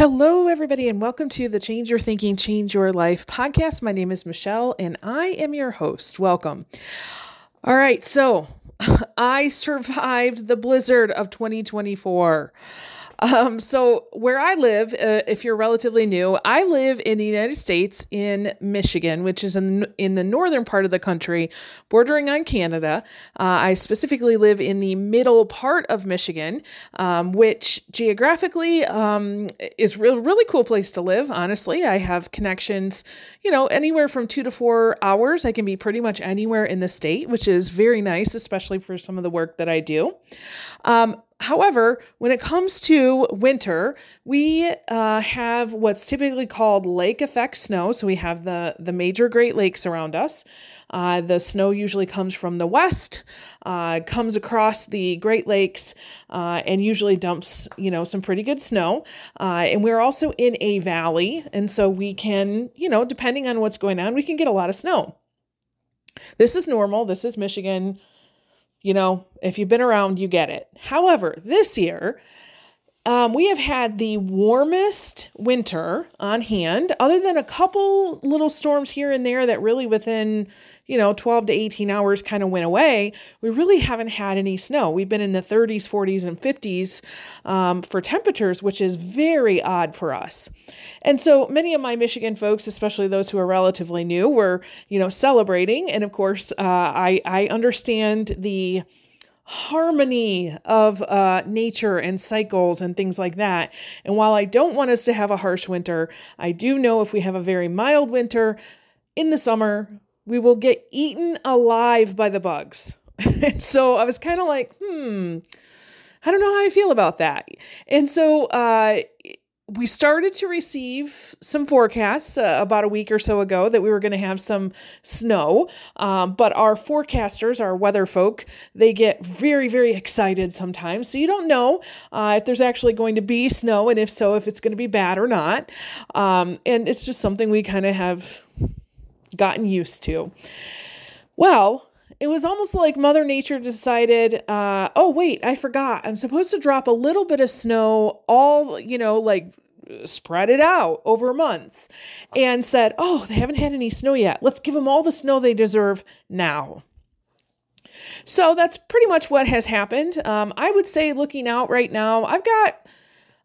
Hello, everybody, and welcome to the Change Your Thinking, Change Your Life podcast. My name is Michelle, and I am your host. Welcome. All right, so I survived the blizzard of 2024. Um, so where I live, uh, if you're relatively new, I live in the United States in Michigan, which is in in the northern part of the country, bordering on Canada. Uh, I specifically live in the middle part of Michigan, um, which geographically um, is a really, really cool place to live. Honestly, I have connections, you know, anywhere from two to four hours. I can be pretty much anywhere in the state, which is very nice, especially for of the work that I do. Um, However, when it comes to winter, we uh, have what's typically called lake effect snow. So we have the, the major Great Lakes around us. Uh, the snow usually comes from the west, uh, comes across the Great Lakes, uh, and usually dumps, you know, some pretty good snow. Uh, and we're also in a valley, and so we can, you know, depending on what's going on, we can get a lot of snow. This is normal. This is Michigan you know, if you've been around, you get it. However, this year, um, we have had the warmest winter on hand, other than a couple little storms here and there that really within, you know, 12 to 18 hours kind of went away. We really haven't had any snow. We've been in the 30s, 40s, and 50s um, for temperatures, which is very odd for us. And so many of my Michigan folks, especially those who are relatively new, were, you know, celebrating. And of course, uh, I, I understand the harmony of uh, nature and cycles and things like that. And while I don't want us to have a harsh winter, I do know if we have a very mild winter in the summer, we will get eaten alive by the bugs. and so I was kind of like, hmm, I don't know how I feel about that. And so uh, we started to receive some forecasts uh, about a week or so ago that we were going to have some snow. Um, but our forecasters, our weather folk, they get very, very excited sometimes. So you don't know uh, if there's actually going to be snow, and if so, if it's going to be bad or not. Um, and it's just something we kind of have gotten used to. Well, it was almost like Mother Nature decided, uh, oh, wait, I forgot. I'm supposed to drop a little bit of snow all, you know, like spread it out over months and said, oh, they haven't had any snow yet. Let's give them all the snow they deserve now. So that's pretty much what has happened. Um, I would say, looking out right now, I've got,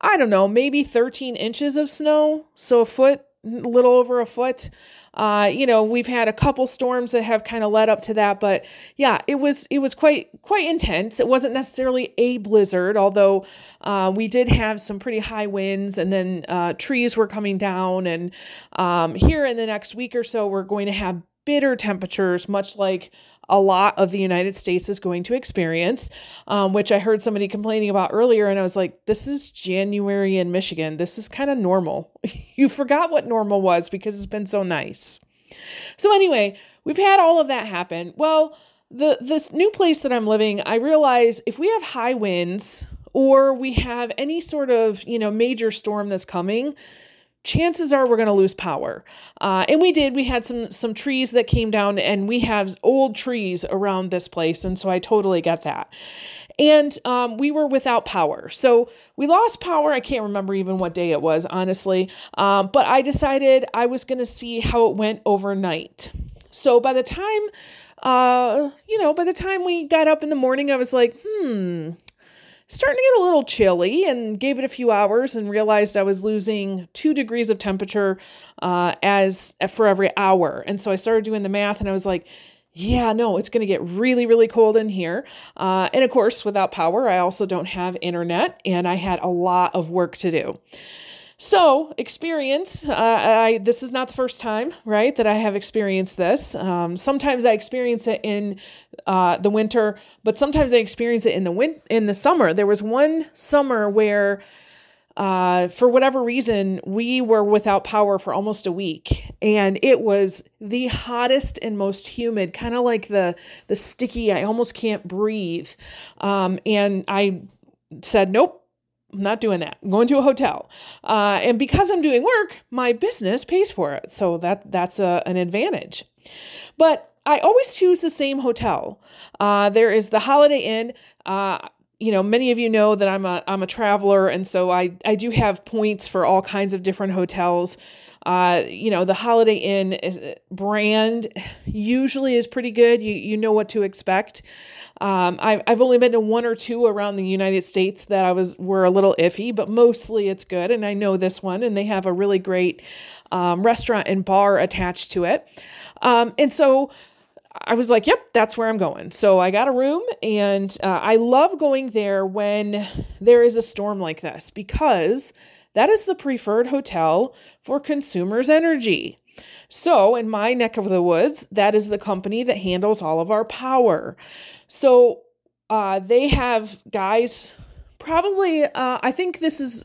I don't know, maybe 13 inches of snow. So a foot, little over a foot. Uh, you know, we've had a couple storms that have kind of led up to that, but yeah, it was it was quite quite intense. It wasn't necessarily a blizzard, although uh, we did have some pretty high winds, and then uh, trees were coming down. And um, here in the next week or so, we're going to have bitter temperatures, much like a lot of the United States is going to experience, um, which I heard somebody complaining about earlier. And I was like, this is January in Michigan. This is kind of normal. you forgot what normal was because it's been so nice. So, anyway, we've had all of that happen. Well, the this new place that I'm living, I realize if we have high winds or we have any sort of, you know, major storm that's coming, chances are we're going to lose power. Uh, and we did. We had some some trees that came down, and we have old trees around this place, and so I totally get that. And um, we were without power, so we lost power. I can't remember even what day it was, honestly. Um, but I decided I was going to see how it went overnight. So by the time, uh, you know, by the time we got up in the morning, I was like, hmm, starting to get a little chilly and gave it a few hours and realized I was losing two degrees of temperature uh, as for every hour. And so I started doing the math and I was like, yeah, no, it's going to get really, really cold in here. Uh, and of course, without power, I also don't have internet and I had a lot of work to do. So, experience. Uh, I this is not the first time, right, that I have experienced this. Um, sometimes I experience it in uh, the winter, but sometimes I experience it in the win- in the summer. There was one summer where, uh, for whatever reason, we were without power for almost a week, and it was the hottest and most humid, kind of like the the sticky. I almost can't breathe, um, and I said, "Nope." I'm not doing that. I'm going to a hotel. Uh, and because I'm doing work, my business pays for it. So that that's a, an advantage. But I always choose the same hotel. Uh, there is the Holiday Inn. Uh, you know, many of you know that I'm a I'm a traveler, and so I I do have points for all kinds of different hotels. Uh, you know, the Holiday Inn brand usually is pretty good. You you know what to expect. Um, I've I've only been to one or two around the United States that I was were a little iffy, but mostly it's good. And I know this one, and they have a really great um, restaurant and bar attached to it. Um, and so I was like, yep, that's where I'm going. So I got a room, and uh, I love going there when there is a storm like this because that is the preferred hotel for Consumers Energy. So, in my neck of the woods, that is the company that handles all of our power. So, uh, they have guys, probably, uh, I think this is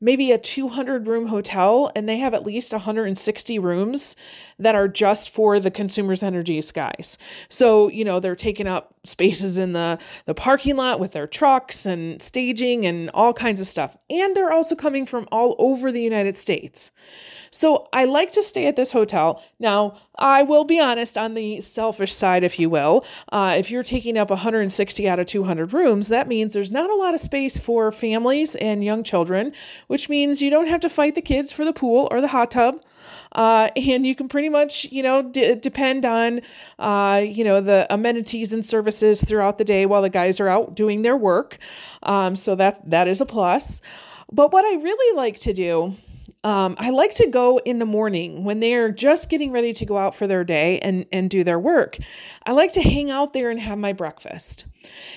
maybe a 200 room hotel and they have at least 160 rooms that are just for the consumers energy guys so you know they're taking up spaces in the the parking lot with their trucks and staging and all kinds of stuff. And they're also coming from all over the united states. So I like to stay at this hotel. Now, I will be honest on the selfish side, if you will. Uh, if you're taking up 160 out of 200 rooms, that means there's not a lot of space for families and young children, which means you don't have to fight the kids for the pool or the hot tub. Uh, and you can pretty much, you know, d- depend on, uh, you know, the amenities and services throughout the day while the guys are out doing their work. Um, so that that is a plus. But what I really like to do um, I like to go in the morning when they're just getting ready to go out for their day and, and do their work. I like to hang out there and have my breakfast.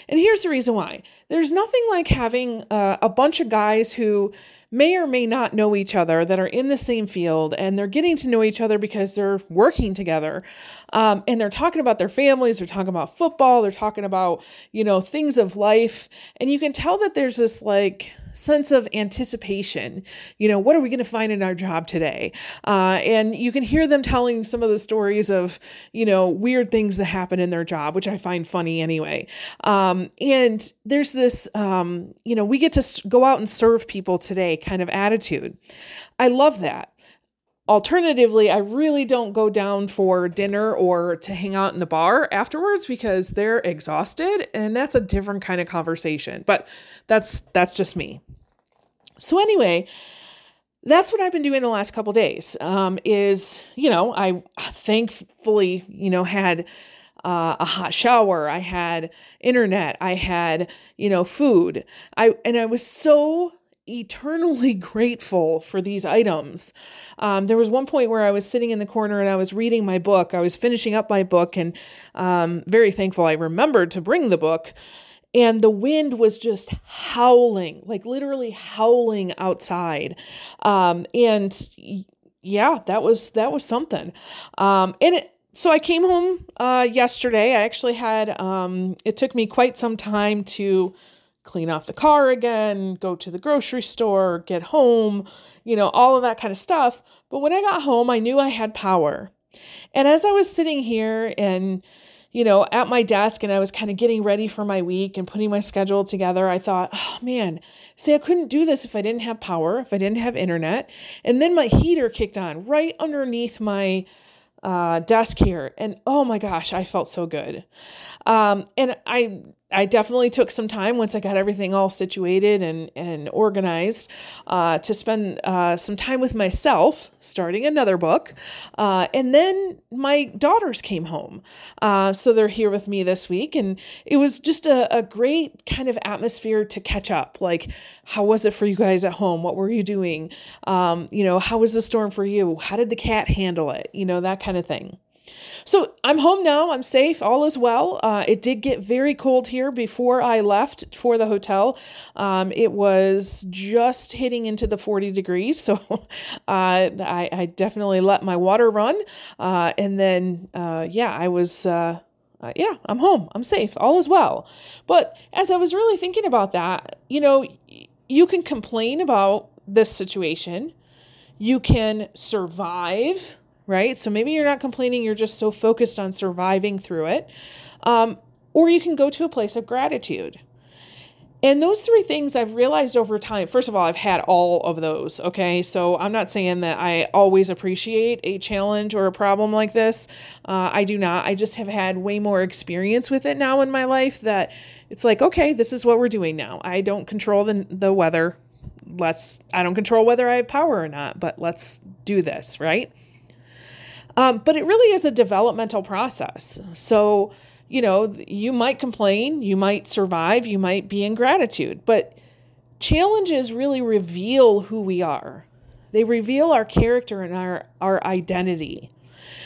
And here's the reason why there's nothing like having uh, a bunch of guys who may or may not know each other that are in the same field and they're getting to know each other because they're working together um, and they're talking about their families they're talking about football they're talking about you know things of life and you can tell that there's this like sense of anticipation. You know, what are we going to find in our job today? Uh, and you can hear them telling some of the stories of, you know, weird things that happen in their job, which I find funny anyway. Um, and there's this, um, you know, we get to go out and serve people today kind of attitude. I love that. Alternatively, I really don't go down for dinner or to hang out in the bar afterwards because they're exhausted and that's a different kind of conversation. But that's that's just me. So anyway, that's what I've been doing the last couple days. Um, is you know I thankfully you know had uh, a hot shower, I had internet, I had you know food. I and I was so eternally grateful for these items. Um, there was one point where I was sitting in the corner and I was reading my book. I was finishing up my book and um, very thankful I remembered to bring the book. And the wind was just howling, like literally howling outside. Um, and yeah, that was that was something. Um, and it, so I came home uh, yesterday. I actually had um, it took me quite some time to clean off the car again, go to the grocery store, get home, you know, all of that kind of stuff. But when I got home, I knew I had power. And as I was sitting here and, you know, at my desk and I was kind of getting ready for my week and putting my schedule together, I thought, oh man, see, I couldn't do this if I didn't have power, if I didn't have internet. And then my heater kicked on right underneath my uh, desk here. And oh my gosh, I felt so good. Um, and I I definitely took some time once I got everything all situated and, and organized uh, to spend uh, some time with myself, starting another book. Uh, and then my daughters came home. Uh, so they're here with me this week. And it was just a, a great kind of atmosphere to catch up. Like, how was it for you guys at home? What were you doing? Um, you know, how was the storm for you? How did the cat handle it? You know, that kind of thing. So I'm home now. I'm safe. All is well. Uh, it did get very cold here before I left for the hotel. Um, it was just hitting into the 40 degrees. So uh, I, I, definitely let my water run. Uh, and then, uh, yeah, I was. Uh, uh, yeah, I'm home. I'm safe. All is well. But as I was really thinking about that, you know, you can complain about this situation. You can survive right? So maybe you're not complaining, you're just so focused on surviving through it. Um, or you can go to a place of gratitude. And those three things I've realized over time. First of all, I've had all of those. Okay. So I'm not saying that I always appreciate a challenge or a problem like this. Uh, I do not. I just have had way more experience with it now in my life that it's like, okay, this is what we're doing now. I don't control the, the weather. Let's, I don't control whether I have power or not, but let's do this. Right. Um, but it really is a developmental process. So, you know, you might complain, you might survive, you might be in gratitude, but challenges really reveal who we are. They reveal our character and our, our identity.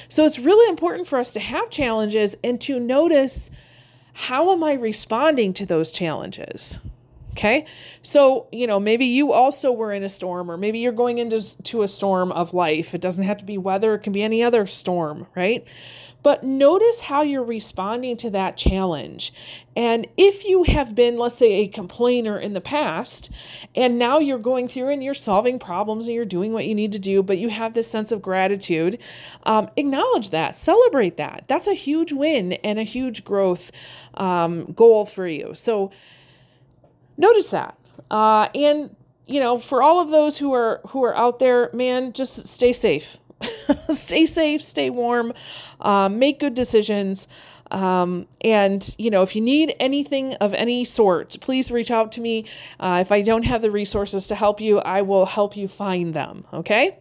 So it's really important for us to have challenges and to notice how am I responding to those challenges? Okay. So, you know, maybe you also were in a storm, or maybe you're going into to a storm of life. It doesn't have to be weather, it can be any other storm, right? But notice how you're responding to that challenge. And if you have been, let's say, a complainer in the past, and now you're going through and you're solving problems and you're doing what you need to do, but you have this sense of gratitude, um, acknowledge that, celebrate that. That's a huge win and a huge growth um, goal for you. So notice that. Uh, and you know, for all of those who are who are out there, man, just stay safe. stay safe, stay warm, um, make good decisions. Um, and, you know, if you need anything of any sort, please reach out to me. Uh, if I don't have the resources to help you, I will help you find them. Okay?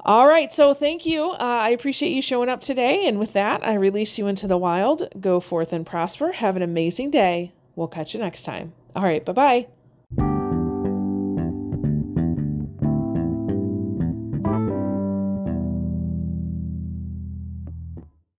All right. So thank you. Uh, I appreciate you showing up today. And with that, I release you into the wild. Go forth and prosper. Have an amazing day. We'll catch you next time. All right. Bye bye.